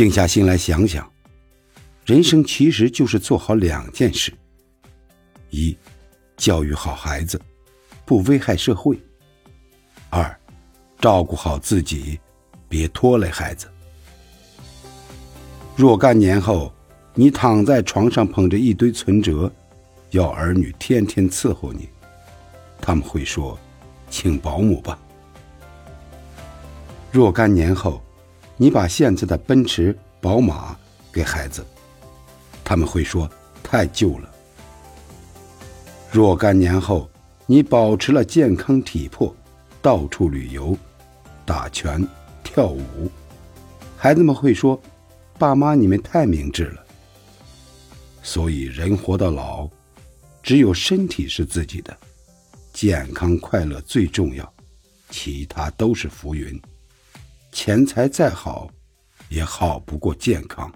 静下心来想想，人生其实就是做好两件事：一，教育好孩子，不危害社会；二，照顾好自己，别拖累孩子。若干年后，你躺在床上捧着一堆存折，要儿女天天伺候你，他们会说：“请保姆吧。”若干年后，你把现在的奔驰、宝马给孩子，他们会说太旧了。若干年后，你保持了健康体魄，到处旅游、打拳、跳舞，孩子们会说：“爸妈，你们太明智了。”所以，人活到老，只有身体是自己的，健康快乐最重要，其他都是浮云。钱财再好，也好不过健康。